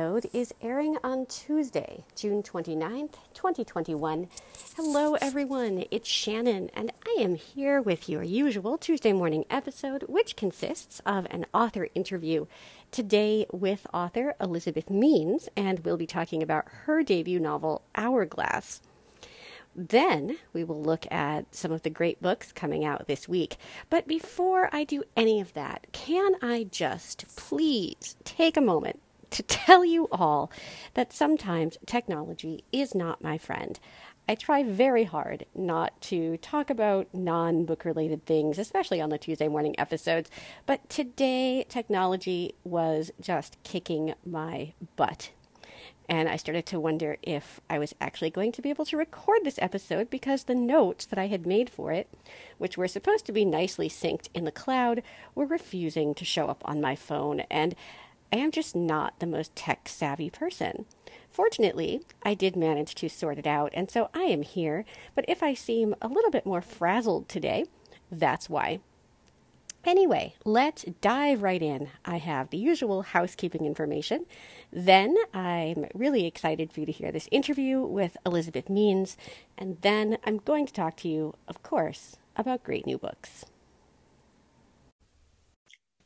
Episode is airing on Tuesday, June 29th, 2021. Hello, everyone. It's Shannon, and I am here with your usual Tuesday morning episode, which consists of an author interview. Today, with author Elizabeth Means, and we'll be talking about her debut novel, Hourglass. Then we will look at some of the great books coming out this week. But before I do any of that, can I just please take a moment to tell you all that sometimes technology is not my friend. I try very hard not to talk about non book related things, especially on the Tuesday morning episodes, but today technology was just kicking my butt. And I started to wonder if I was actually going to be able to record this episode because the notes that I had made for it, which were supposed to be nicely synced in the cloud, were refusing to show up on my phone. And I am just not the most tech savvy person. Fortunately, I did manage to sort it out, and so I am here. But if I seem a little bit more frazzled today, that's why. Anyway, let's dive right in. I have the usual housekeeping information. Then I'm really excited for you to hear this interview with Elizabeth Means. And then I'm going to talk to you, of course, about great new books.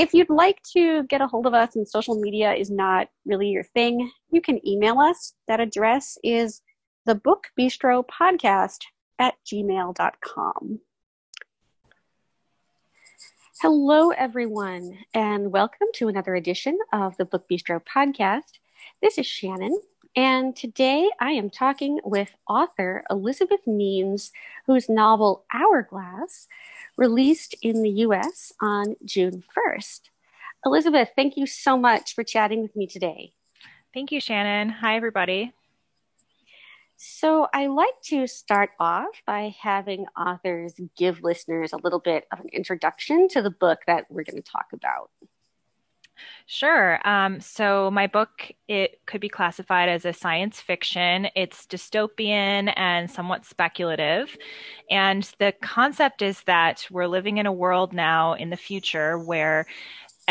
If you'd like to get a hold of us and social media is not really your thing, you can email us. That address is the Book Bistro Podcast at gmail.com. Hello, everyone, and welcome to another edition of the Book Bistro Podcast. This is Shannon, and today I am talking with author Elizabeth Means, whose novel Hourglass released in the US on June 1st. Elizabeth, thank you so much for chatting with me today. Thank you, Shannon. Hi, everybody. So, I like to start off by having authors give listeners a little bit of an introduction to the book that we're going to talk about. Sure. Um, so my book it could be classified as a science fiction. It's dystopian and somewhat speculative, and the concept is that we're living in a world now in the future where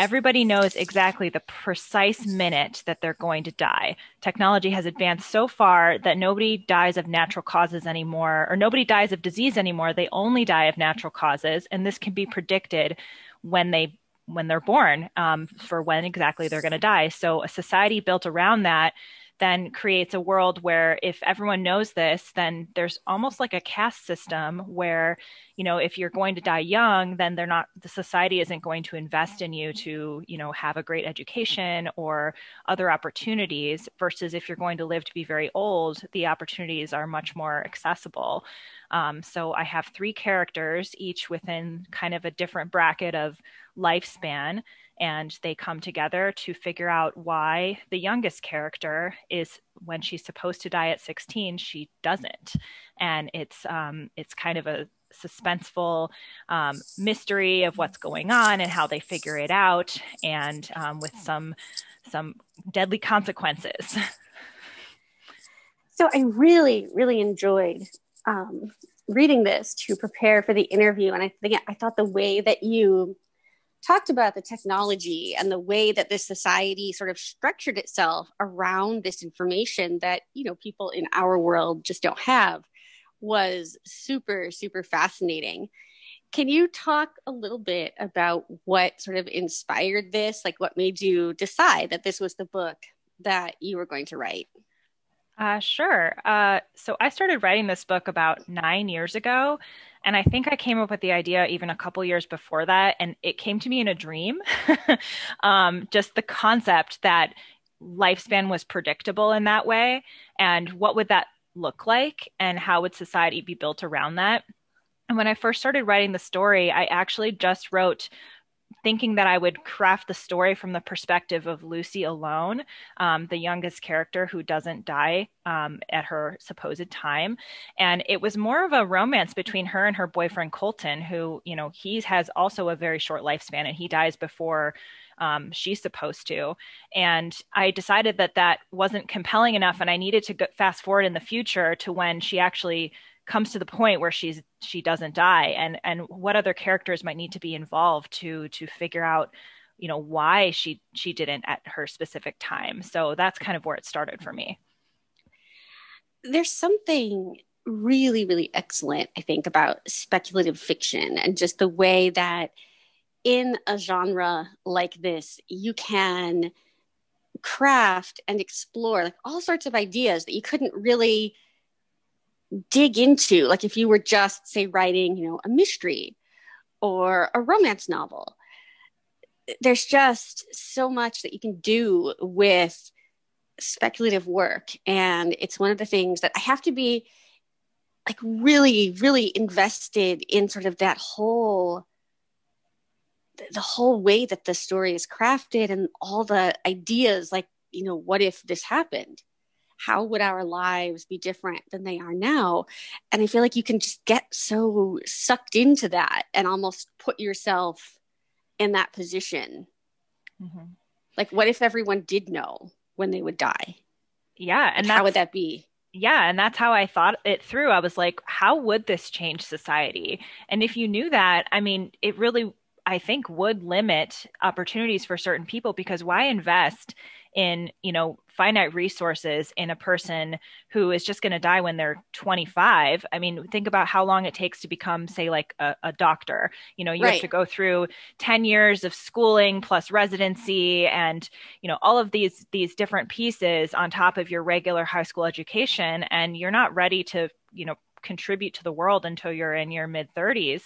everybody knows exactly the precise minute that they're going to die. Technology has advanced so far that nobody dies of natural causes anymore, or nobody dies of disease anymore. They only die of natural causes, and this can be predicted when they when they're born um, for when exactly they're going to die. So a society built around that then creates a world where if everyone knows this, then there's almost like a caste system where, you know, if you're going to die young, then they're not, the society isn't going to invest in you to, you know, have a great education or other opportunities versus if you're going to live to be very old, the opportunities are much more accessible. Um, so I have three characters, each within kind of a different bracket of lifespan, and they come together to figure out why the youngest character is when she's supposed to die at 16, she doesn't, and it's um, it's kind of a suspenseful um, mystery of what's going on and how they figure it out, and um, with some some deadly consequences. So I really, really enjoyed um, reading this to prepare for the interview, and I think I thought the way that you talked about the technology and the way that this society sort of structured itself around this information that you know people in our world just don't have was super super fascinating. Can you talk a little bit about what sort of inspired this? Like what made you decide that this was the book that you were going to write Uh, sure. Uh, so I started writing this book about nine years ago. And I think I came up with the idea even a couple years before that. And it came to me in a dream. um, just the concept that lifespan was predictable in that way. And what would that look like? And how would society be built around that? And when I first started writing the story, I actually just wrote thinking that I would craft the story from the perspective of Lucy alone, um, the youngest character who doesn't die um, at her supposed time. And it was more of a romance between her and her boyfriend Colton, who, you know, he has also a very short lifespan and he dies before. Um, she's supposed to. And I decided that that wasn't compelling enough, and I needed to go- fast forward in the future to when she actually comes to the point where she's she doesn't die. And and what other characters might need to be involved to to figure out you know why she she didn't at her specific time. So that's kind of where it started for me. There's something really really excellent i think about speculative fiction and just the way that in a genre like this you can craft and explore like all sorts of ideas that you couldn't really dig into like if you were just say writing you know a mystery or a romance novel there's just so much that you can do with speculative work. And it's one of the things that i have to be like really really invested in sort of that whole the whole way that the story is crafted and all the ideas like you know what if this happened how would our lives be different than they are now? And I feel like you can just get so sucked into that and almost put yourself in that position. Mm-hmm. Like, what if everyone did know when they would die? Yeah. And like, how would that be? Yeah, and that's how I thought it through. I was like, how would this change society? And if you knew that, I mean, it really I think would limit opportunities for certain people because why invest in you know finite resources in a person who is just going to die when they're 25 i mean think about how long it takes to become say like a, a doctor you know you right. have to go through 10 years of schooling plus residency and you know all of these these different pieces on top of your regular high school education and you're not ready to you know contribute to the world until you're in your mid 30s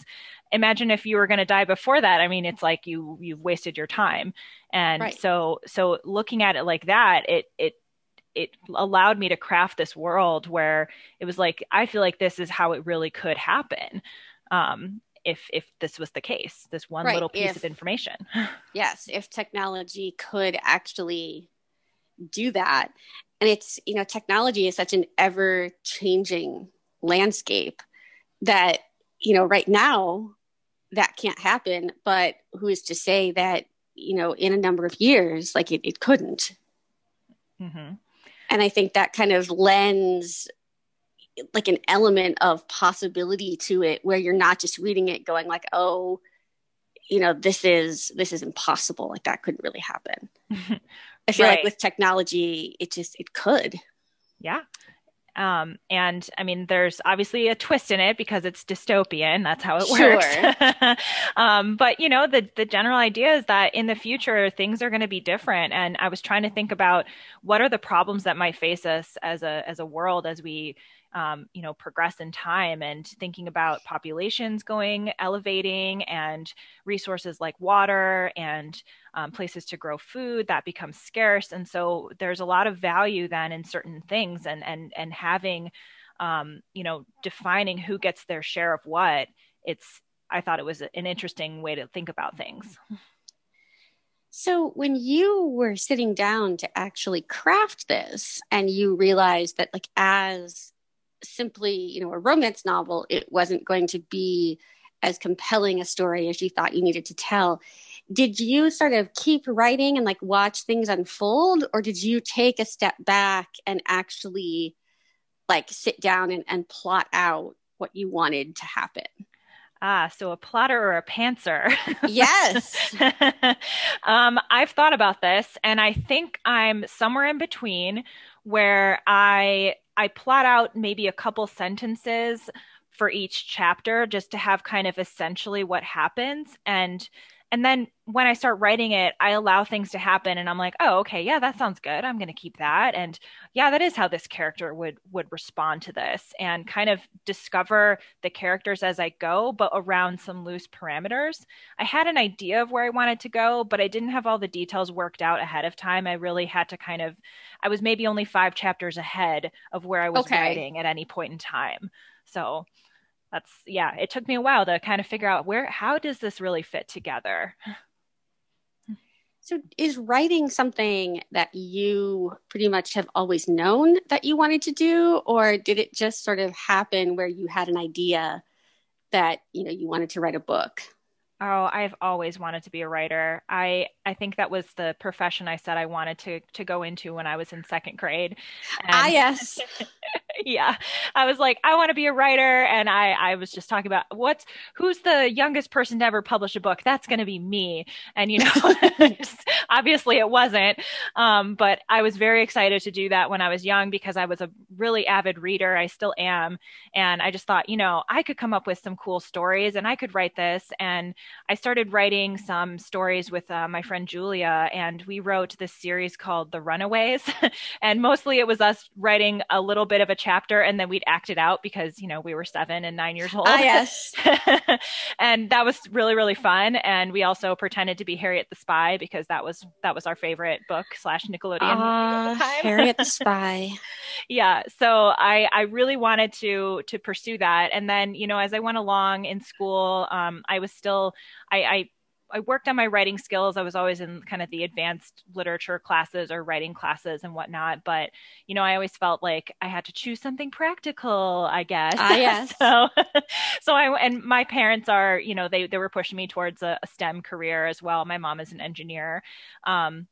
imagine if you were going to die before that. I mean it's like you you've wasted your time. And right. so so looking at it like that it it it allowed me to craft this world where it was like i feel like this is how it really could happen um if if this was the case this one right. little piece if, of information. Yes. If technology could actually do that. And it's you know technology is such an ever changing landscape that you know right now that can't happen but who is to say that you know in a number of years like it, it couldn't. Mm-hmm. and i think that kind of lends like an element of possibility to it where you're not just reading it going like oh you know this is this is impossible. Like that couldn't really happen. I feel right. like with technology it just it could. Yeah um, and I mean, there's obviously a twist in it because it's dystopian. That's how it sure. works. um, but you know, the the general idea is that in the future things are going to be different. And I was trying to think about what are the problems that might face us as a as a world as we um, you know progress in time and thinking about populations going elevating and resources like water and um, places to grow food that becomes scarce. And so there's a lot of value then in certain things and and and having um, you know defining who gets their share of what. It's i thought it was an interesting way to think about things. So, when you were sitting down to actually craft this and you realized that, like, as simply, you know, a romance novel, it wasn't going to be as compelling a story as you thought you needed to tell. Did you sort of keep writing and like watch things unfold, or did you take a step back and actually like sit down and, and plot out what you wanted to happen? Ah, so a plotter or a pantser? Yes. um, I've thought about this, and I think I'm somewhere in between where I I plot out maybe a couple sentences for each chapter just to have kind of essentially what happens. And and then when I start writing it, I allow things to happen and I'm like, oh, okay, yeah, that sounds good. I'm going to keep that. And yeah, that is how this character would would respond to this and kind of discover the characters as I go, but around some loose parameters. I had an idea of where I wanted to go, but I didn't have all the details worked out ahead of time. I really had to kind of I was maybe only 5 chapters ahead of where I was okay. writing at any point in time. So that's yeah it took me a while to kind of figure out where how does this really fit together? So is writing something that you pretty much have always known that you wanted to do or did it just sort of happen where you had an idea that you know you wanted to write a book Oh, I've always wanted to be a writer. I I think that was the profession I said I wanted to to go into when I was in second grade. And, ah, yes. yeah, I was like, I want to be a writer, and I I was just talking about what's who's the youngest person to ever publish a book. That's going to be me. And you know, obviously it wasn't. Um, but I was very excited to do that when I was young because I was a really avid reader. I still am, and I just thought, you know, I could come up with some cool stories, and I could write this and I started writing some stories with uh, my friend Julia, and we wrote this series called The Runaways. and mostly it was us writing a little bit of a chapter, and then we'd act it out because you know we were seven and nine years old. Ah, yes. and that was really really fun. And we also pretended to be Harriet the Spy because that was that was our favorite book slash Nickelodeon. Uh, Harriet the Spy. yeah. So I I really wanted to to pursue that, and then you know as I went along in school, um, I was still I, I I worked on my writing skills. I was always in kind of the advanced literature classes or writing classes and whatnot. But, you know, I always felt like I had to choose something practical, I guess. Ah, yes. so, so I, and my parents are, you know, they, they were pushing me towards a, a STEM career as well. My mom is an engineer. Um,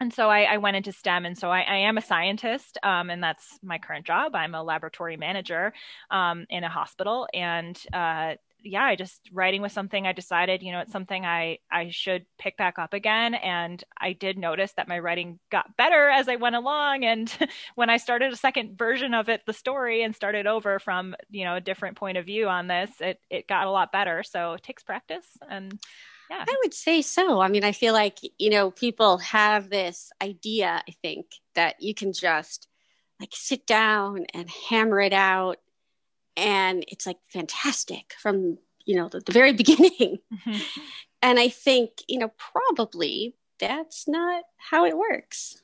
and so I, I, went into STEM, and so I, I am a scientist, um, and that's my current job. I'm a laboratory manager um, in a hospital, and uh, yeah, I just writing was something I decided, you know, it's something I I should pick back up again. And I did notice that my writing got better as I went along. And when I started a second version of it, the story, and started over from you know a different point of view on this, it it got a lot better. So it takes practice and. Yeah. I would say so. I mean, I feel like, you know, people have this idea, I think, that you can just like sit down and hammer it out and it's like fantastic from you know the, the very beginning mm-hmm. and i think you know probably that's not how it works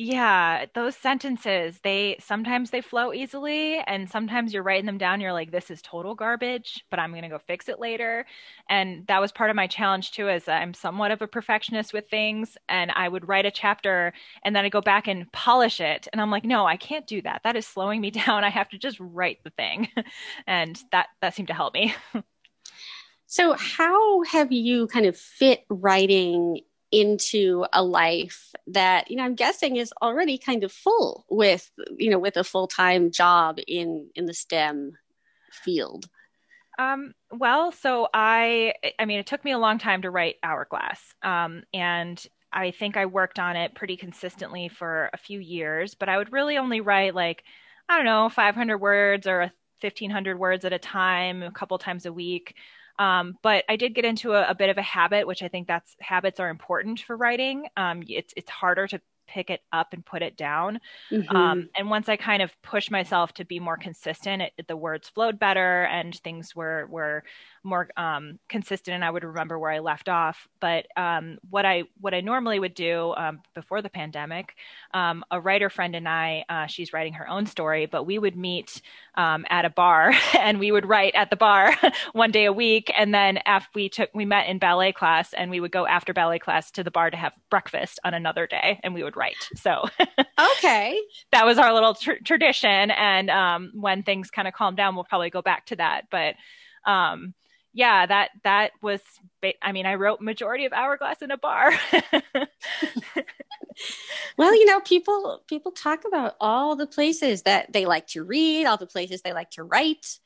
yeah those sentences they sometimes they flow easily and sometimes you're writing them down you're like this is total garbage but i'm going to go fix it later. And that was part of my challenge too as i'm somewhat of a perfectionist with things and i would write a chapter and then i go back and polish it and i'm like no i can't do that. That is slowing me down. I have to just write the thing. And that that seemed to help me. So how have you kind of fit writing into a life that you know i'm guessing is already kind of full with you know with a full-time job in in the stem field. Um, well so i i mean it took me a long time to write hourglass. Um, and i think i worked on it pretty consistently for a few years but i would really only write like i don't know 500 words or 1500 words at a time a couple times a week um, but I did get into a, a, bit of a habit, which I think that's habits are important for writing. Um, it's it's harder to pick it up and put it down. Mm-hmm. Um, and once I kind of pushed myself to be more consistent, it, the words flowed better and things were were more um, consistent and I would remember where I left off. But um, what I what I normally would do um, before the pandemic, um, a writer friend and I, uh, she's writing her own story, but we would meet um, at a bar and we would write at the bar one day a week. And then after we took we met in ballet class and we would go after ballet class to the bar to have breakfast on another day and we would write. So okay, that was our little tr- tradition. And um, when things kind of calm down, we'll probably go back to that. But um, yeah, that that was. I mean, I wrote majority of Hourglass in a bar. well, you know, people people talk about all the places that they like to read, all the places they like to write.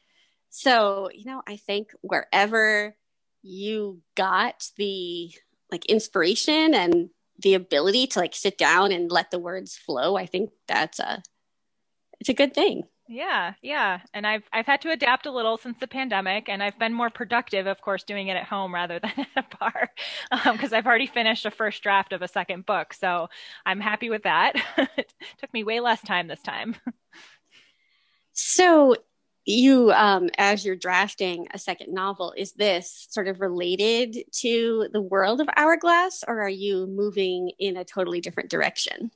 So, you know, I think wherever you got the like inspiration and the ability to like sit down and let the words flow, I think that's a it's a good thing Yeah, yeah. And I've I've had to adapt a little since the pandemic and I've been more productive of course doing it at home rather than at a bar because um, I've already finished a first draft of a second book. So I'm happy with that. it took me way less time this time. So you um, as you're drafting a second novel is this sort of related to the world of hourglass or are you moving in a totally different direction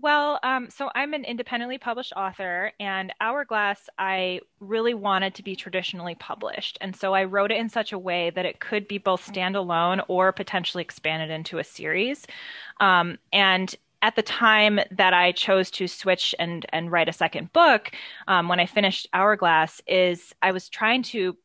well um, so i'm an independently published author and hourglass i really wanted to be traditionally published. And so i wrote it in such a way that it could be both standalone or potentially expanded into a series. Um, and at the time that I chose to switch and and write a second book, um, when I finished Hourglass, is I was trying to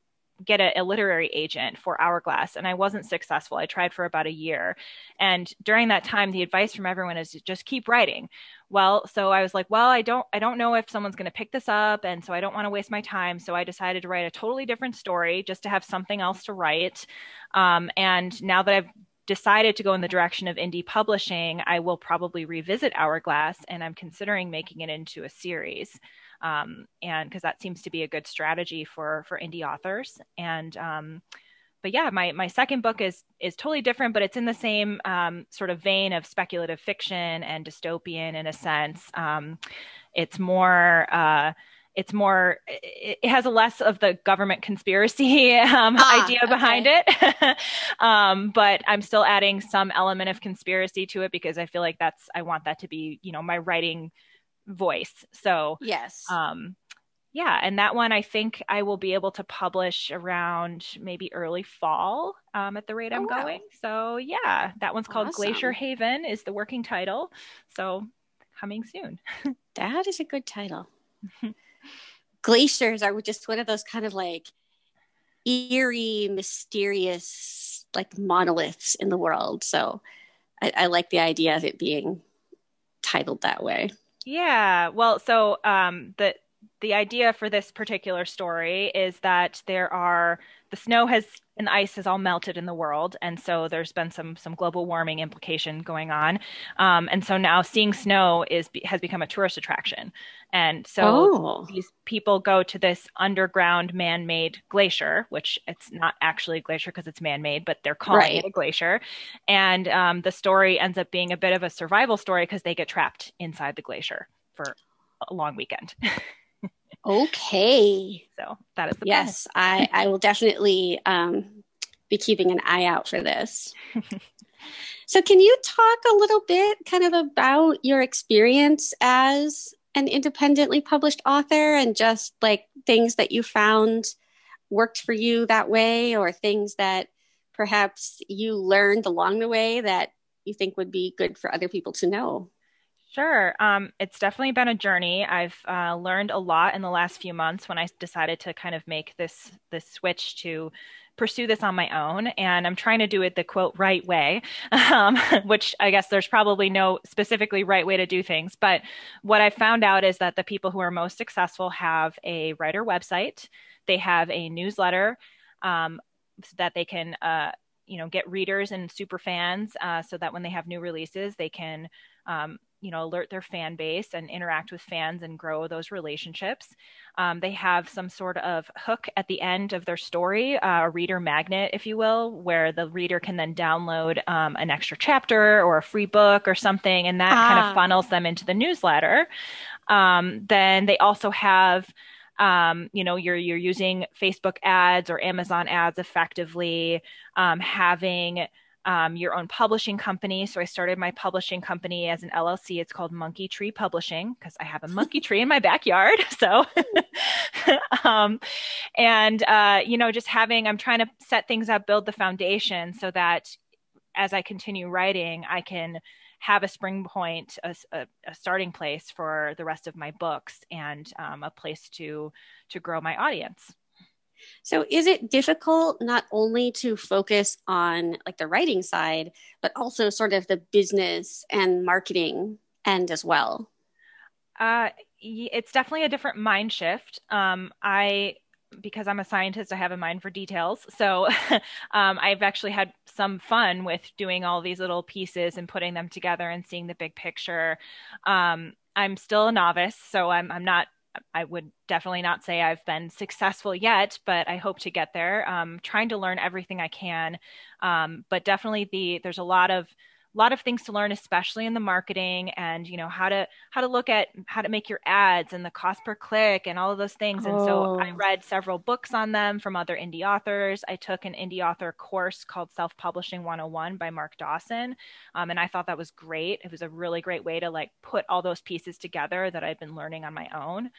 get a, a, literary agent for Hourglass, and I wasn't successful. I tried for about a year, and during that time, the advice from everyone is just keep writing. Well, so I was like, well, I don't, I don't know if someone's going to pick this up, and so I don't want to waste my time. So I decided to write a totally different story just to have something else to write. Um, and now that I've decided to go in the direction of indie publishing, I will probably revisit Hourglass and I'm considering making it into a series. Um, and because that seems to be a good strategy for for indie authors. And um, but yeah, my my second book is is totally different, but it's in the same um, sort of vein of speculative fiction and dystopian in a sense. Um, it's more uh, it's more it has a less of the government conspiracy um, ah, idea behind okay. it um, but i'm still adding some element of conspiracy to it because i feel like that's i want that to be you know my writing voice so yes um, yeah and that one i think i will be able to publish around maybe early fall um, at the rate i'm oh, wow. going so yeah that one's called awesome. glacier haven is the working title so coming soon that is a good title glaciers are just one of those kind of like eerie, mysterious, like monoliths in the world. So I, I like the idea of it being titled that way. Yeah. Well, so um, the the idea for this particular story is that there are the snow has and the ice has all melted in the world, and so there's been some some global warming implication going on, um, and so now seeing snow is has become a tourist attraction, and so oh. these people go to this underground man-made glacier, which it's not actually a glacier because it's man-made, but they're calling right. it a glacier, and um, the story ends up being a bit of a survival story because they get trapped inside the glacier for a long weekend. Okay. So that is the yes. I I will definitely um, be keeping an eye out for this. so, can you talk a little bit, kind of, about your experience as an independently published author, and just like things that you found worked for you that way, or things that perhaps you learned along the way that you think would be good for other people to know? Sure. Um, it's definitely been a journey. I've uh, learned a lot in the last few months when I decided to kind of make this this switch to pursue this on my own. And I'm trying to do it the quote right way, um, which I guess there's probably no specifically right way to do things. But what I found out is that the people who are most successful have a writer website, they have a newsletter um, so that they can. Uh, you know, get readers and super fans uh, so that when they have new releases, they can um, you know alert their fan base and interact with fans and grow those relationships um, they have some sort of hook at the end of their story uh, a reader magnet if you will where the reader can then download um, an extra chapter or a free book or something and that ah. kind of ah. funnels them into the newsletter um, then they also have um, you know you're you're using facebook ads or amazon ads effectively um, having um, your own publishing company. So I started my publishing company as an LLC. It's called Monkey Tree Publishing because I have a monkey tree in my backyard. So, um, and uh, you know, just having, I'm trying to set things up, build the foundation so that as I continue writing, I can have a spring point, a, a, a starting place for the rest of my books, and um, a place to to grow my audience. So is it difficult not only to focus on like the writing side, but also sort of the business and marketing end as well? Uh, it's definitely a different mind shift. Um, I because I'm a scientist, I have a mind for details. So um, I've actually had some fun with doing all these little pieces and putting them together and seeing the big picture. Um, I'm still a novice, so I'm I'm not I would definitely not say I've been successful yet, but I hope to get there. Um, trying to learn everything I can, um, but definitely the there's a lot of a lot of things to learn especially in the marketing and you know how to how to look at how to make your ads and the cost per click and all of those things. And so i oh. read several books on them from other indie authors. I took an indie author course called self-publishing 101 by mark dawson um, and i thought that was great. It was a really great way to like put all those pieces together that i've been learning on my own.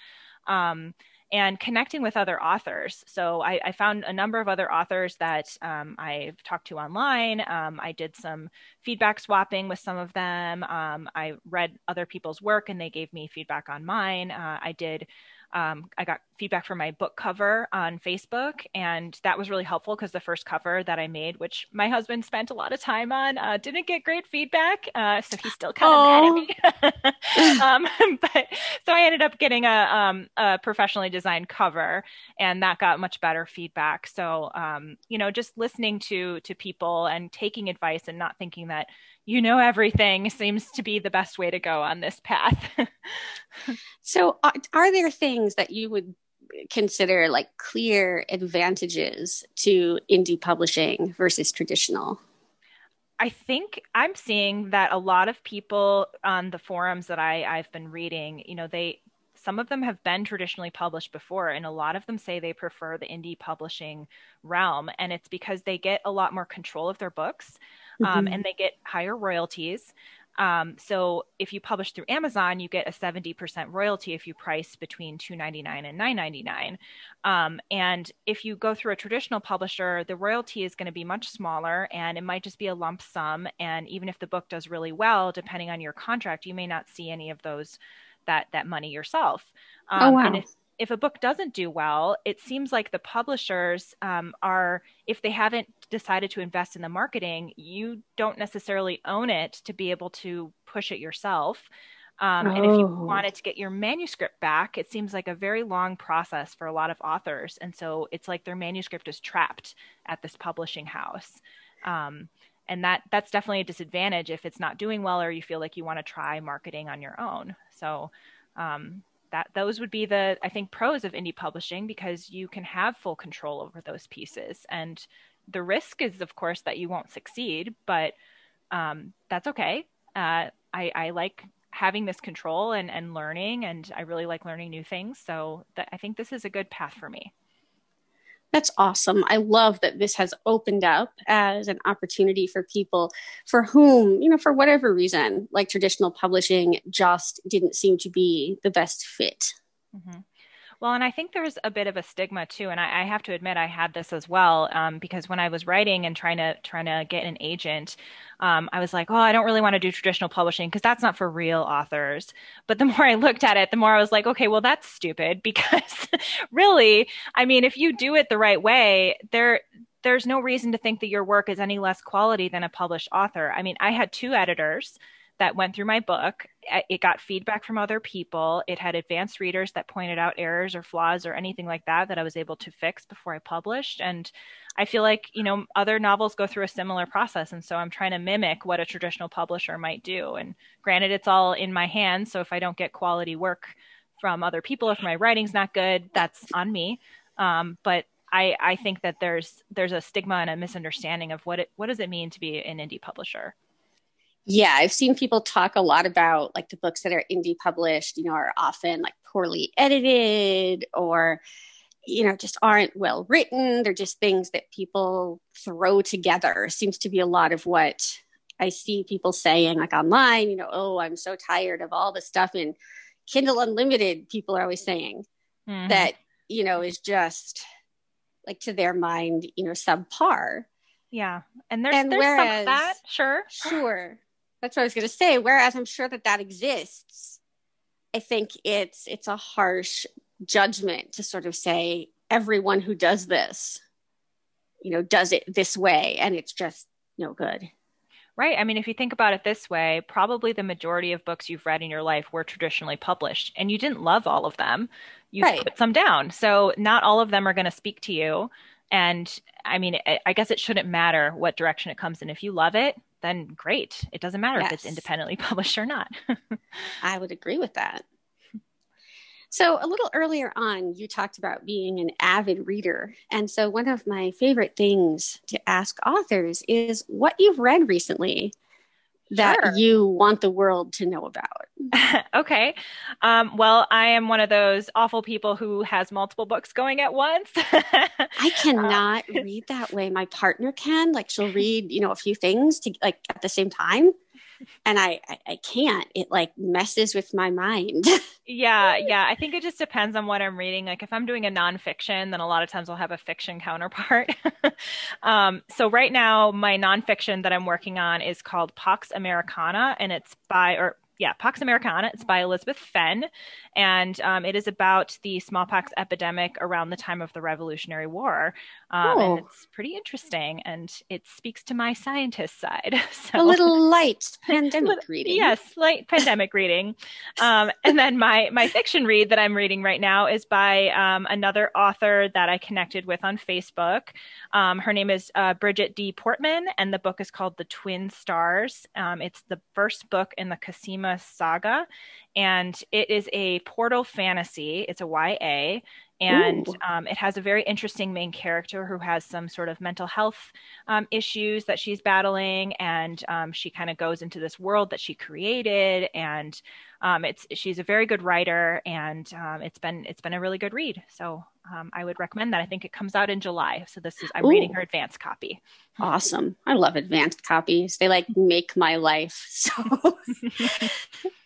Um, and connecting with other authors. So I, I found a number of other authors that um, I've talked to online. Um, I did some feedback swapping with some of them. Um, I read other people's work and they gave me feedback on mine. Uh, I did um, I got feedback for my book cover on Facebook, and that was really helpful because the first cover that I made, which my husband spent a lot of time on, uh, didn't get great feedback, uh, so he's still kind of mad at me. um, but so I ended up getting a, um, a, professionally designed cover, and that got much better feedback. So um, you know, just listening to to people and taking advice and not thinking that you know everything seems to be the best way to go on this path. so, are, are, there things that you would consider like clear advantages to indie publishing versus traditional? I think I'm seeing that a lot of people on the forums that I, I've been reading, you know, they some of them have been traditionally published before, and a lot of them say they prefer the indie publishing realm. And it's because they get a lot more control of their books um, mm-hmm. and they get higher royalties. Um, so if you publish through Amazon, you get a 70% royalty if you price between 299 and 999. Um, and if you go through a traditional publisher, the royalty is going to be much smaller and it might just be a lump sum. And even if the book does really well, depending on your contract, you may not see any of those that that money yourself. Oh, um, oh wow. And if, if a book doesn't do well, it seems like the publishers um, are, if they haven't decided to invest in the marketing, you don't necessarily own it to be able to push it yourself. Um, oh. And if you oh. wanted to get your manuscript back, it seems like a very long process for a lot of authors. And so it's like their manuscript is trapped at this publishing house. Um, and that that's definitely a disadvantage if it's not doing well or you feel like you want to try marketing on your own. So um, that those would be the I think pros of indie publishing because you can have full control over those pieces and the risk is of course that you won't succeed but um, that's okay uh, I, I like having this control and, and learning and I really like learning new things so that, I think this is a good path for me that's awesome. I love that this has opened up as an opportunity for people for whom, you know, for whatever reason, like traditional publishing just didn't seem to be the best fit. Mm-hmm. Well, and I think there's a bit of a stigma too, and I, I have to admit I had this as well um, because when I was writing and trying to trying to get an agent, um, I was like, oh, I don't really want to do traditional publishing because that's not for real authors. But the more I looked at it, the more I was like, okay, well that's stupid because really, I mean, if you do it the right way, there there's no reason to think that your work is any less quality than a published author. I mean, I had two editors that went through my book. It got feedback from other people. It had advanced readers that pointed out errors or flaws or anything like that that I was able to fix before I published. And I feel like, you know, other novels go through a similar process. And so I'm trying to mimic what a traditional publisher might do. And granted, it's all in my hands. So if I don't get quality work from other people, if my writing's not good, that's on me. Um, but I, I think that there's there's a stigma and a misunderstanding of what it what does it mean to be an indie publisher. Yeah, I've seen people talk a lot about like the books that are indie published, you know, are often like poorly edited or you know just aren't well written. They're just things that people throw together. Seems to be a lot of what i see people saying like online you know oh i'm so tired of all the stuff in kindle unlimited people are always saying mm-hmm. that you know is just like to their mind you know subpar. Yeah and there's, and there's whereas, some of that sure. Sure that's what I was going to say. Whereas I'm sure that that exists, I think it's it's a harsh judgment to sort of say everyone who does this, you know, does it this way, and it's just no good. Right. I mean, if you think about it this way, probably the majority of books you've read in your life were traditionally published, and you didn't love all of them. You right. put some down, so not all of them are going to speak to you. And I mean, I guess it shouldn't matter what direction it comes in. If you love it, then great. It doesn't matter yes. if it's independently published or not. I would agree with that. So, a little earlier on, you talked about being an avid reader. And so, one of my favorite things to ask authors is what you've read recently that sure. you want the world to know about. okay. Um, well, I am one of those awful people who has multiple books going at once. I cannot um, read that way. My partner can. Like, she'll read, you know, a few things to like at the same time and I, I, I can't. It like messes with my mind. yeah, yeah. I think it just depends on what I'm reading. Like if I'm doing a nonfiction, then a lot of times I'll have a fiction counterpart. um, so right now, my nonfiction that I'm working on is called pox Americana, and it's by or yeah, Pox Americana. It's by Elizabeth Fenn, and um, it is about the smallpox epidemic around the time of the Revolutionary War. Um, oh. And it's pretty interesting, and it speaks to my scientist side. So, a little light pandemic reading. Yes, light pandemic reading. Um, and then my my fiction read that I'm reading right now is by um, another author that I connected with on Facebook. Um, her name is uh, Bridget D. Portman, and the book is called The Twin Stars. Um, it's the first book in the Cosima saga, and it is a portal fantasy. It's a YA, and um, it has a very interesting main character who has some sort of mental health um, issues that she's battling, and um, she kind of goes into this world that she created, and um, it's she's a very good writer, and um, it's been it's been a really good read. So um, I would recommend that. I think it comes out in July, so this is I'm Ooh. reading her advanced copy. Awesome! I love advanced copies. They like make my life so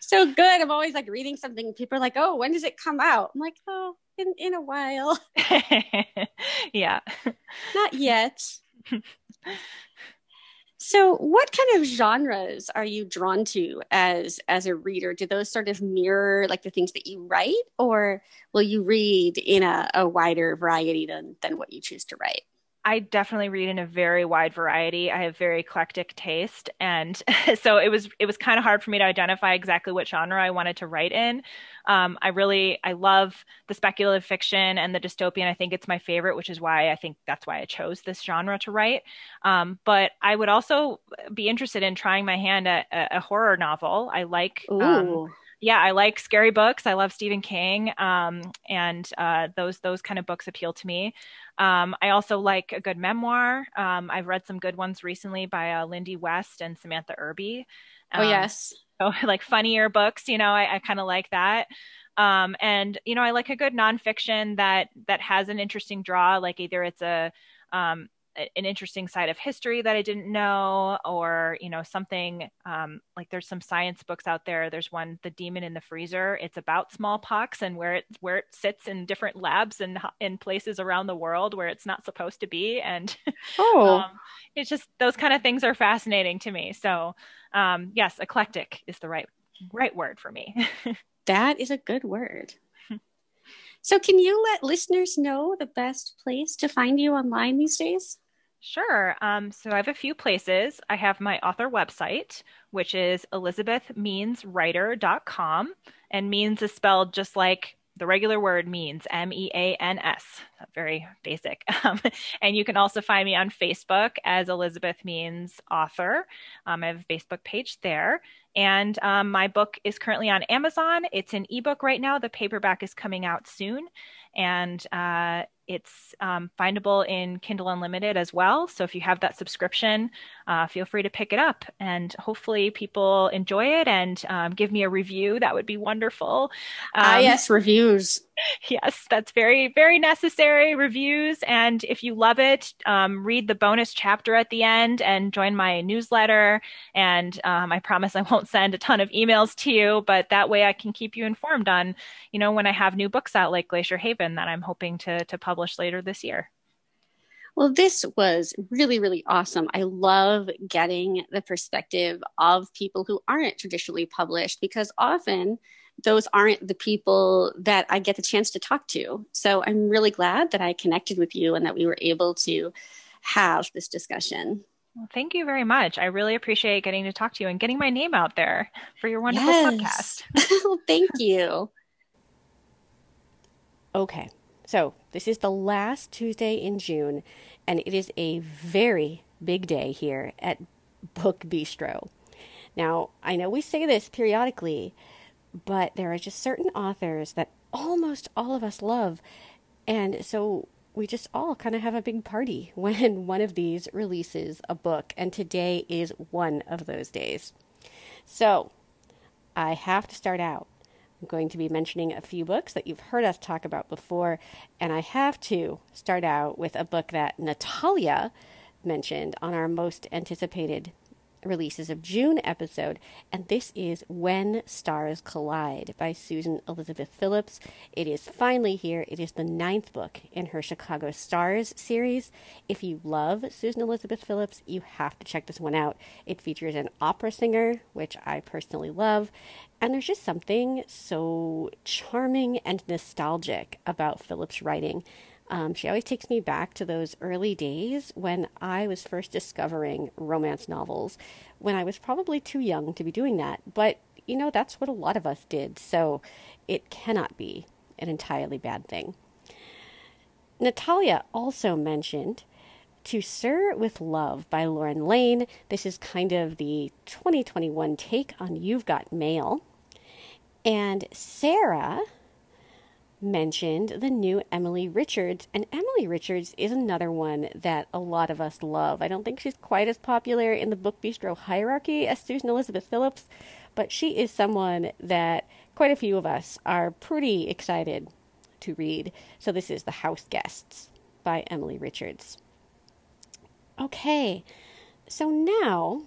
so good. I'm always like reading something. People are like, "Oh, when does it come out?" I'm like, "Oh." In in a while. yeah. Not yet. so what kind of genres are you drawn to as as a reader? Do those sort of mirror like the things that you write or will you read in a, a wider variety than than what you choose to write? I definitely read in a very wide variety. I have very eclectic taste, and so it was it was kind of hard for me to identify exactly what genre I wanted to write in. Um, I really I love the speculative fiction and the dystopian. I think it's my favorite, which is why I think that's why I chose this genre to write. Um, but I would also be interested in trying my hand at a, a horror novel. I like. Um, yeah, I like scary books. I love Stephen King, um, and uh, those those kind of books appeal to me. Um, I also like a good memoir. Um, I've read some good ones recently by uh, Lindy West and Samantha Irby. oh um, yes, so like funnier books. You know, I, I kind of like that. Um, and you know, I like a good nonfiction that that has an interesting draw. Like either it's a um, an interesting side of history that I didn't know, or you know something um, like there's some science books out there. There's one, "The Demon in the Freezer." It's about smallpox and where it where it sits in different labs and in places around the world where it's not supposed to be, and oh, um, it's just those kind of things are fascinating to me. So um, yes, eclectic is the right right word for me. that is a good word. So, can you let listeners know the best place to find you online these days? Sure. Um, so I have a few places. I have my author website, which is elizabethmeanswriter.com. And means is spelled just like the regular word means M E A N S. Very basic. Um, and you can also find me on Facebook as Elizabeth Means Author. Um, I have a Facebook page there. And um, my book is currently on Amazon. It's an ebook right now. The paperback is coming out soon. And uh, it's um, findable in Kindle Unlimited as well. So if you have that subscription, uh, feel free to pick it up. And hopefully people enjoy it and um, give me a review. That would be wonderful. Ah, um, ah, yes, reviews. Yes, that's very, very necessary. Reviews. And if you love it, um, read the bonus chapter at the end and join my newsletter. And um, I promise I won't send a ton of emails to you, but that way I can keep you informed on, you know, when I have new books out like Glacier Haven that I'm hoping to, to publish published later this year. Well, this was really, really awesome. I love getting the perspective of people who aren't traditionally published because often those aren't the people that I get the chance to talk to. So I'm really glad that I connected with you and that we were able to have this discussion. Well, thank you very much. I really appreciate getting to talk to you and getting my name out there for your wonderful yes. podcast. well, thank you. Okay. So, this is the last Tuesday in June, and it is a very big day here at Book Bistro. Now, I know we say this periodically, but there are just certain authors that almost all of us love. And so we just all kind of have a big party when one of these releases a book. And today is one of those days. So I have to start out. I'm going to be mentioning a few books that you've heard us talk about before. And I have to start out with a book that Natalia mentioned on our most anticipated releases of June episode, and this is When Stars Collide by Susan Elizabeth Phillips. It is finally here. It is the ninth book in her Chicago Stars series. If you love Susan Elizabeth Phillips, you have to check this one out. It features an opera singer, which I personally love, and there's just something so charming and nostalgic about Phillips' writing. Um, she always takes me back to those early days when I was first discovering romance novels, when I was probably too young to be doing that. But, you know, that's what a lot of us did, so it cannot be an entirely bad thing. Natalia also mentioned To Sir with Love by Lauren Layne. This is kind of the 2021 take on You've Got Mail. And Sarah mentioned the new Emilie Richards, and Emilie Richards is another one that a lot of us love. I don't think she's quite as popular in the Book Bistro hierarchy as Susan Elizabeth Phillips, but she is someone that quite a few of us are pretty excited to read. So this is The House Guests by Emilie Richards. Okay, so now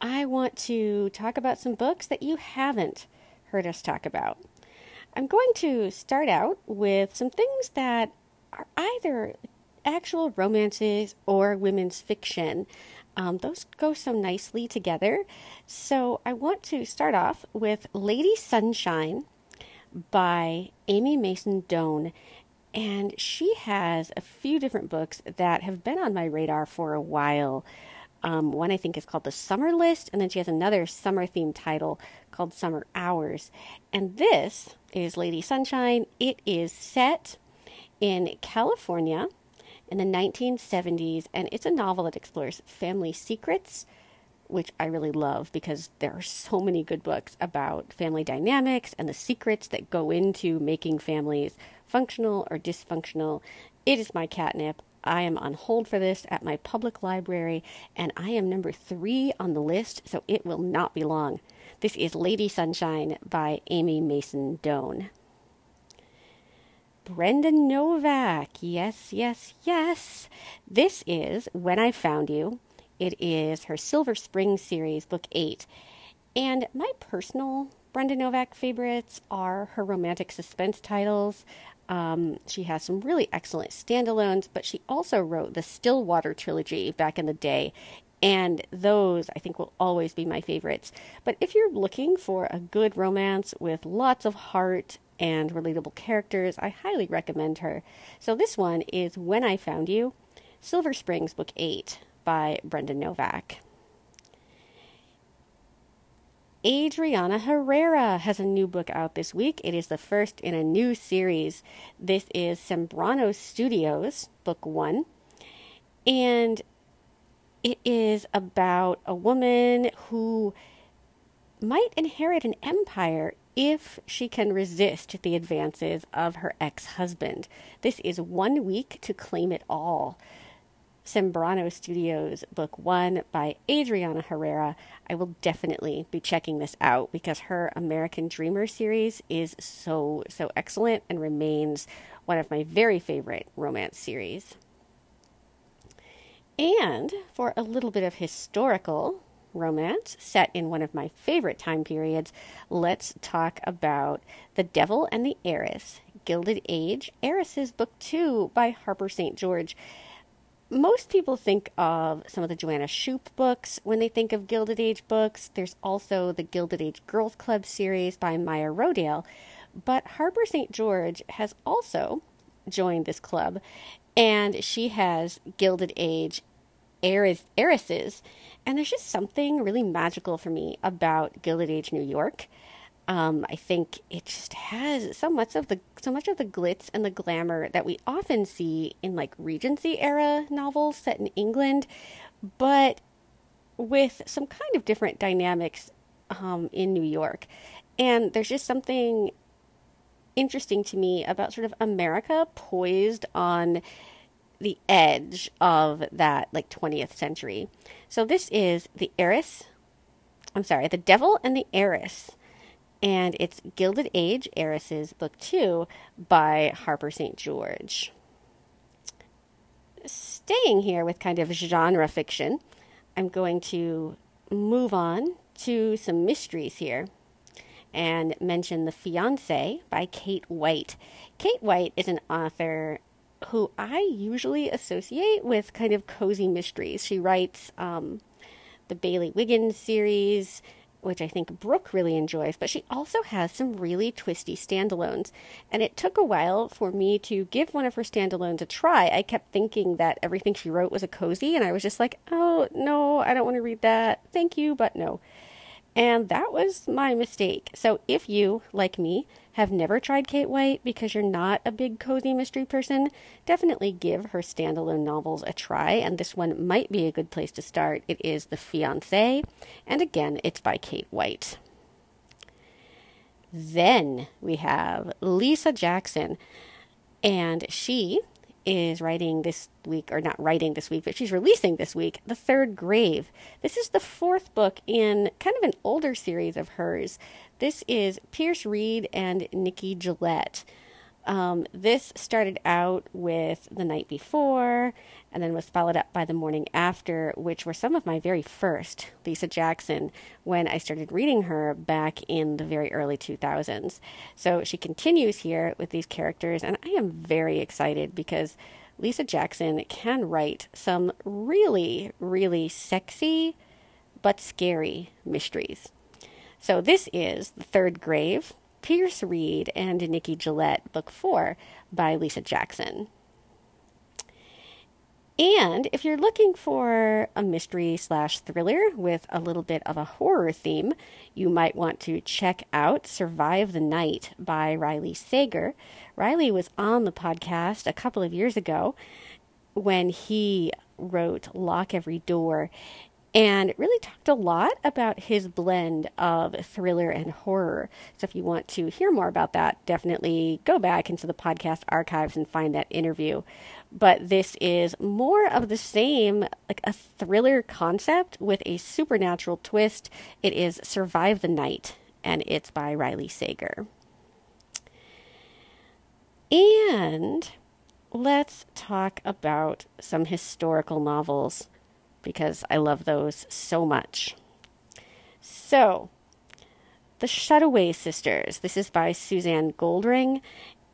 I want to talk about some books that you haven't heard us talk about. I'm going to start out with some things that are either actual romances or women's fiction. Um, those go so nicely together. So I want to start off with Lady Sunshine by Amy Mason Doan. And she has a few different books that have been on my radar for a while. Um, one I think is called The Summer List, and then she has another summer themed title called Summer Hours. And this is Lady Sunshine. It is set in California in the 1970s, and it's a novel that explores family secrets, which I really love because there are so many good books about family dynamics and the secrets that go into making families functional or dysfunctional. It is my catnip. I am on hold for this at my public library, and I am number three on the list, so it will not be long. This is Lady Sunshine by Amy Mason Doan. Brenda Novak. Yes, yes, yes. This is When I Found You. It is her Silver Spring series, book eight. And my personal Brenda Novak favorites are her romantic suspense titles. Um, she has some really excellent standalones, but she also wrote the Stillwater trilogy back in the day. And those I think will always be my favorites. But if you're looking for a good romance with lots of heart and relatable characters, I highly recommend her. So this one is When I Found You, Silver Springs Book 8 by Brenda Novak. Adriana Herrera has a new book out this week. It is the first in a new series. This is Sambrano Studios, book one. And it is about a woman who might inherit an empire if she can resist the advances of her ex husband. This is one week to claim it all. Sambrano Studios, Book One by Adriana Herrera. I will definitely be checking this out because her American Dreamer series is so, so excellent and remains one of my very favorite romance series. And for a little bit of historical romance set in one of my favorite time periods, let's talk about The Devil and the Heiress, Gilded Age, Heiresses Book 2 by Harper St. George most people think of some of the Joanna Shupe books when they think of Gilded Age books. There's also the Gilded Age Girls Club series by Maya Rodale. But Harper St. George has also joined this club, and she has Gilded Age heiresses. And there's just something really magical for me about Gilded Age New York. Um, I think it just has so much of the so much of the glitz and the glamour that we often see in like Regency era novels set in England, but with some kind of different dynamics um, in New York. And there's just something interesting to me about sort of America poised on the edge of that like 20th century. So this is The Heiress. I'm sorry, The Devil and the Heiress. And it's Gilded Age Heiresses, Book 2 by Harper St. George. Staying here with kind of genre fiction, I'm going to move on to some mysteries here and mention The Fiance by Kate White. Kate White is an author who I usually associate with kind of cozy mysteries. She writes um, the Bailey Weggins series, which I think Brooke really enjoys, but she also has some really twisty standalones. And it took a while for me to give one of her standalones a try. I kept thinking that everything she wrote was a cozy, and I was just like, oh, no, I don't want to read that. Thank you, but no. And that was my mistake. So if you, like me, have never tried Kate White because you're not a big cozy mystery person, definitely give her standalone novels a try. And this one might be a good place to start. It is The Fiancé, and again, it's by Kate White. Then we have Lisa Jackson, and she is writing this week, or not writing this week, but she's releasing this week, The Third Grave. This is the fourth book in kind of an older series of hers. This is Pierce Reed and Nikki Gillette. Um, this started out with The Night Before and then was followed up by The Morning After, which were some of my very first Lisa Jackson when I started reading her back in the very early 2000s. So she continues here with these characters, and I am very excited because Lisa Jackson can write some really, really sexy but scary mysteries. So this is The Third Grave Pierce Reed and Nikki Gillette, Book Four by Lisa Jackson. And if you're looking for a mystery slash thriller with a little bit of a horror theme, you might want to check out Survive the Night by Riley Sager. Riley was on the podcast a couple of years ago when he wrote Lock Every Door, and really talked a lot about his blend of thriller and horror. So if you want to hear more about that, definitely go back into the podcast archives and find that interview. But this is more of the same, like a thriller concept with a supernatural twist. It is Survive the Night, and it's by Riley Sager. And let's talk about some historical novels because I love those so much. So, The Shutaway Sisters. This is by Suzanne Goldring.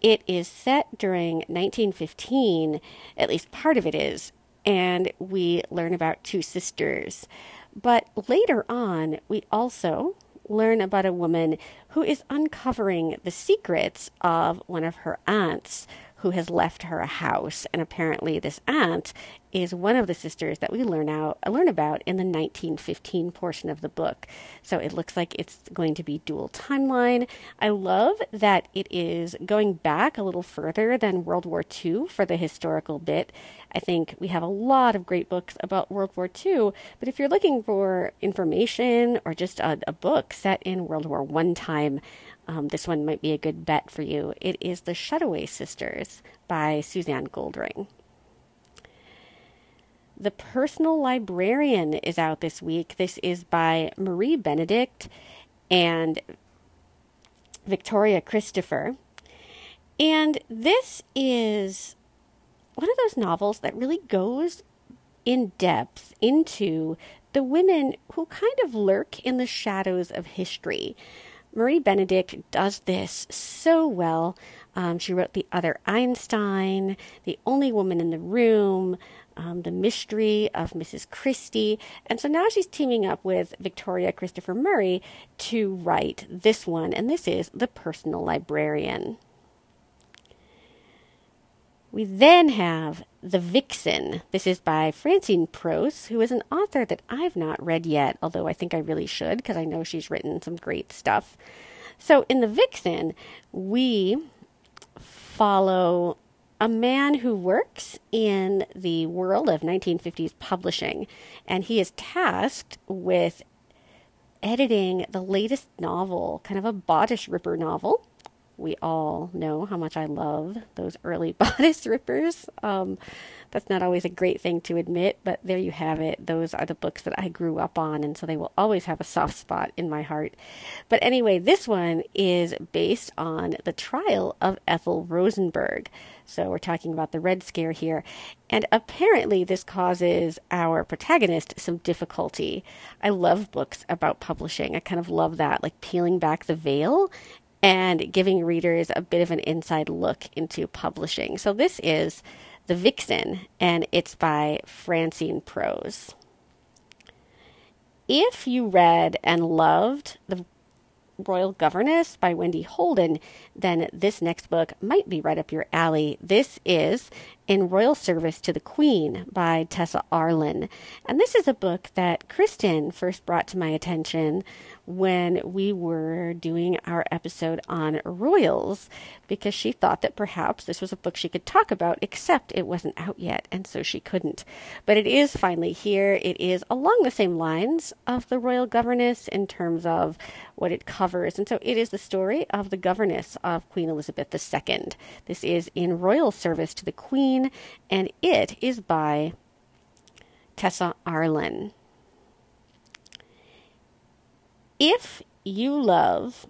It is set during 1915, at least part of it is, and we learn about two sisters. But later on, we also learn about a woman who is uncovering the secrets of one of her aunts who has left her a house. And apparently, this aunt is one of the sisters that we learn out learn about in the 1915 portion of the book. So it looks like it's going to be dual timeline. I love that it is going back a little further than World War II for the historical bit. I think we have a lot of great books about World War II, but if you're looking for information or just a, a book set in World War One time, um, this one might be a good bet for you. It is The Shutaway Sisters by Suzanne Goldring. The Personal Librarian is out this week. This is by Marie Benedict and Victoria Christopher. And this is one of those novels that really goes in depth into the women who kind of lurk in the shadows of history. Marie Benedict does this so well. Um, she wrote The Other Einstein, The Only Woman in the Room, um, The Mystery of Mrs. Christie. And so now she's teaming up with Victoria Christopher Murray to write this one, and this is The Personal Librarian. We then have The Vixen. This is by Francine Prose, who is an author that I've not read yet, although I think I really should because I know she's written some great stuff. So in The Vixen, we follow a man who works in the world of 1950s publishing, and he is tasked with editing the latest novel, kind of a bodice ripper novel. We all know how much I love those early bodice rippers. Um, that's not always a great thing to admit, but there you have it. Those are the books that I grew up on, and so they will always have a soft spot in my heart. But anyway, this one is based on the trial of Ethel Rosenberg. So we're talking about the Red Scare here. And apparently, this causes our protagonist some difficulty. I love books about publishing. I kind of love that, like peeling back the veil and giving readers a bit of an inside look into publishing. So this is the Vixen, and it's by Francine Prose. If you read and loved The Royal Governess by Wendy Holden, then this next book might be right up your alley. This is In Royal Service to the Queen by Tessa Arlen. And this is a book that Kristen first brought to my attention when we were doing our episode on royals because she thought that perhaps this was a book she could talk about, except it wasn't out yet, and so she couldn't. But it is finally here. It is along the same lines of The Royal Governess in terms of what it covers. And so it is the story of the governess of Queen Elizabeth II. This is in royal service to the Queen, and it is by Tessa Arlen if you love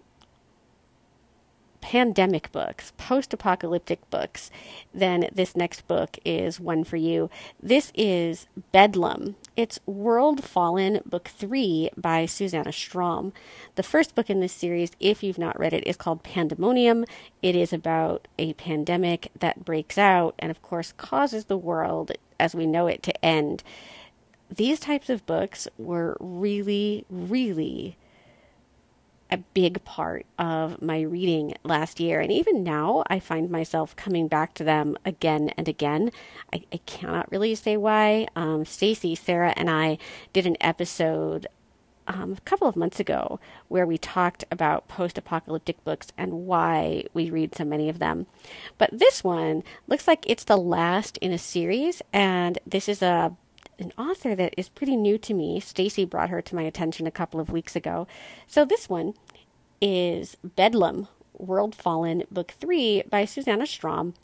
pandemic books, post apocalyptic books, then this next book is one for you. This is Bedlam. It's World Fallen, Book 3 by Susanna Strom. The first book in this series, if you've not read it, is called Pandemonium. It is about a pandemic that breaks out and, of course, causes the world as we know it to end. These types of books were really, really a big part of my reading last year. And even now, I find myself coming back to them again and again. I, I cannot really say why. Um, Stacy, Sarah, and I did an episode um, a couple of months ago where we talked about post apocalyptic books and why we read so many of them. But this one looks like it's the last in a series, and this is a an author that is pretty new to me. Stacy brought her to my attention a couple of weeks ago. So this one is Bedlam, World Fallen, Book 3 by Susanna Strom.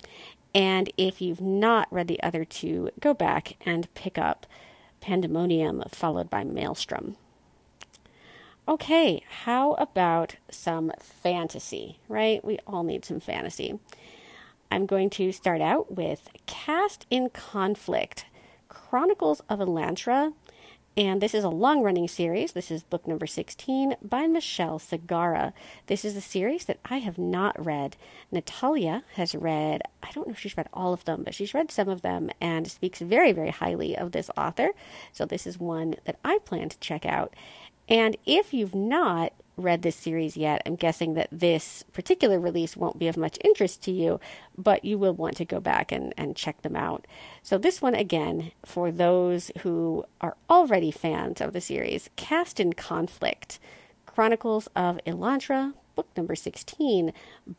And if you've not read the other two, go back and pick up Pandemonium, followed by Maelstrom. Okay, how about some fantasy, right? We all need some fantasy. I'm going to start out with Cast in Conflict Chronicles of Elantra and this is a long running series. This is book number 16 by Michelle Sagara. This is a series that I have not read. Natalia has read, I don't know if she's read all of them, but she's read some of them and speaks very, very highly of this author. So this is one that I plan to check out. And if you've not read this series yet, I'm guessing that this particular release won't be of much interest to you, but you will want to go back and, and check them out. So, this one, again, for those who are already fans of the series, Cast in Conflict Chronicles of Elantra, book number 16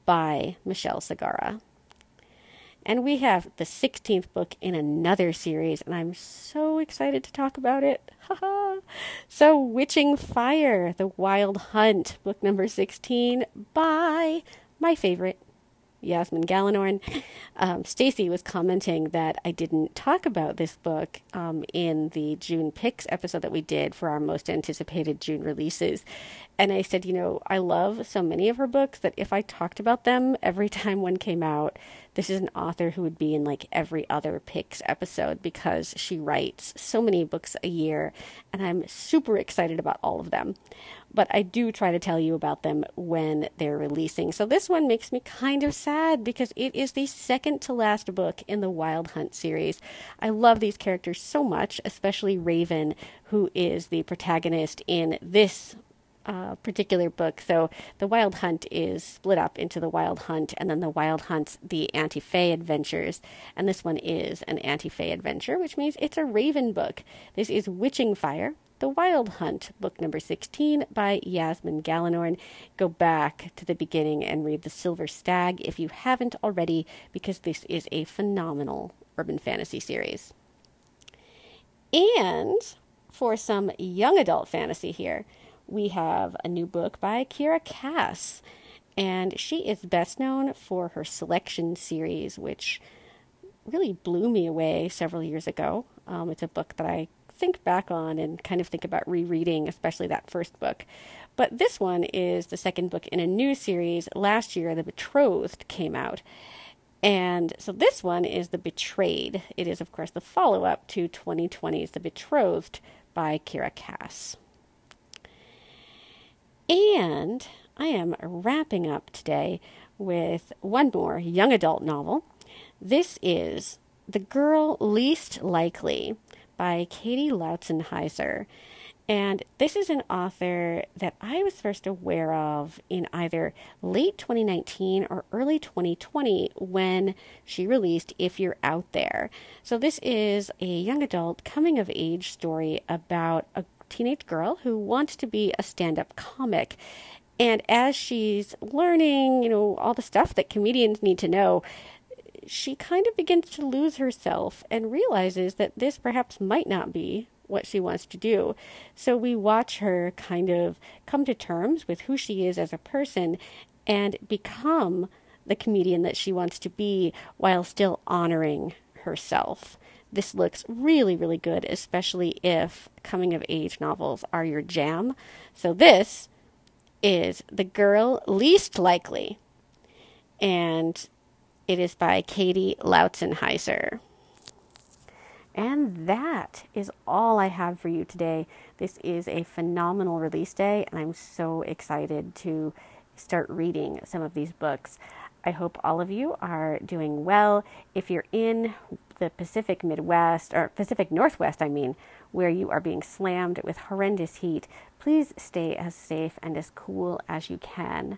by Michelle Sagara. And we have the 16th book in another series, and I'm so excited to talk about it. so, Witching Fire, The Wild Hunt, book number 16 by my favorite, Yasmine Galenorn. Um, Stacy was commenting that I didn't talk about this book um, in the June picks episode that we did for our most anticipated June releases. And I said, you know, I love so many of her books that if I talked about them every time one came out, this is an author who would be in like every other picks episode because she writes so many books a year. And I'm super excited about all of them but I do try to tell you about them when they're releasing. So this one makes me kind of sad because it is the second to last book in the Wild Hunt series. I love these characters so much, especially Raven, who is the protagonist in this uh, particular book. So the Wild Hunt is split up into the Wild Hunt and then the Wild Hunt's the Ante Fae Adventures. And this one is an Ante Fae adventure, which means it's a Raven book. This is Witching Fire, the Wild Hunt, book number 16 by Yasmine Galenorn. Go back to the beginning and read The Silver Stag if you haven't already, because this is a phenomenal urban fantasy series. And for some young adult fantasy here, we have a new book by Kiera Cass, and she is best known for her selection series, which really blew me away several years ago. Um, it's a book that I think back on and kind of think about rereading, especially that first book. But this one is the second book in a new series. Last year, The Betrothed came out. And so this one is The Betrayed. It is, of course, the follow up to 2020's The Betrothed by Kiera Cass. And I am wrapping up today with one more young adult novel. This is The Girl Least Likely by Katy Loutzenhiser. And this is an author that I was first aware of in either late 2019 or early 2020 when she released If You're Out There. So, this is a young adult coming of age story about a teenage girl who wants to be a stand up comic. And as she's learning, you know, all the stuff that comedians need to know, she kind of begins to lose herself and realizes that this perhaps might not be what she wants to do. So we watch her kind of come to terms with who she is as a person and become the comedian that she wants to be while still honoring herself. This looks really, really good, especially if coming of age novels are your jam. So, this is The Girl Least Likely, and it is by Katy Loutzenhiser. And that is all I have for you today. This is a phenomenal release day, and I'm so excited to start reading some of these books. I hope all of you are doing well. If you're in the Pacific Midwest, or Pacific Northwest, I mean, where you are being slammed with horrendous heat, please stay as safe and as cool as you can.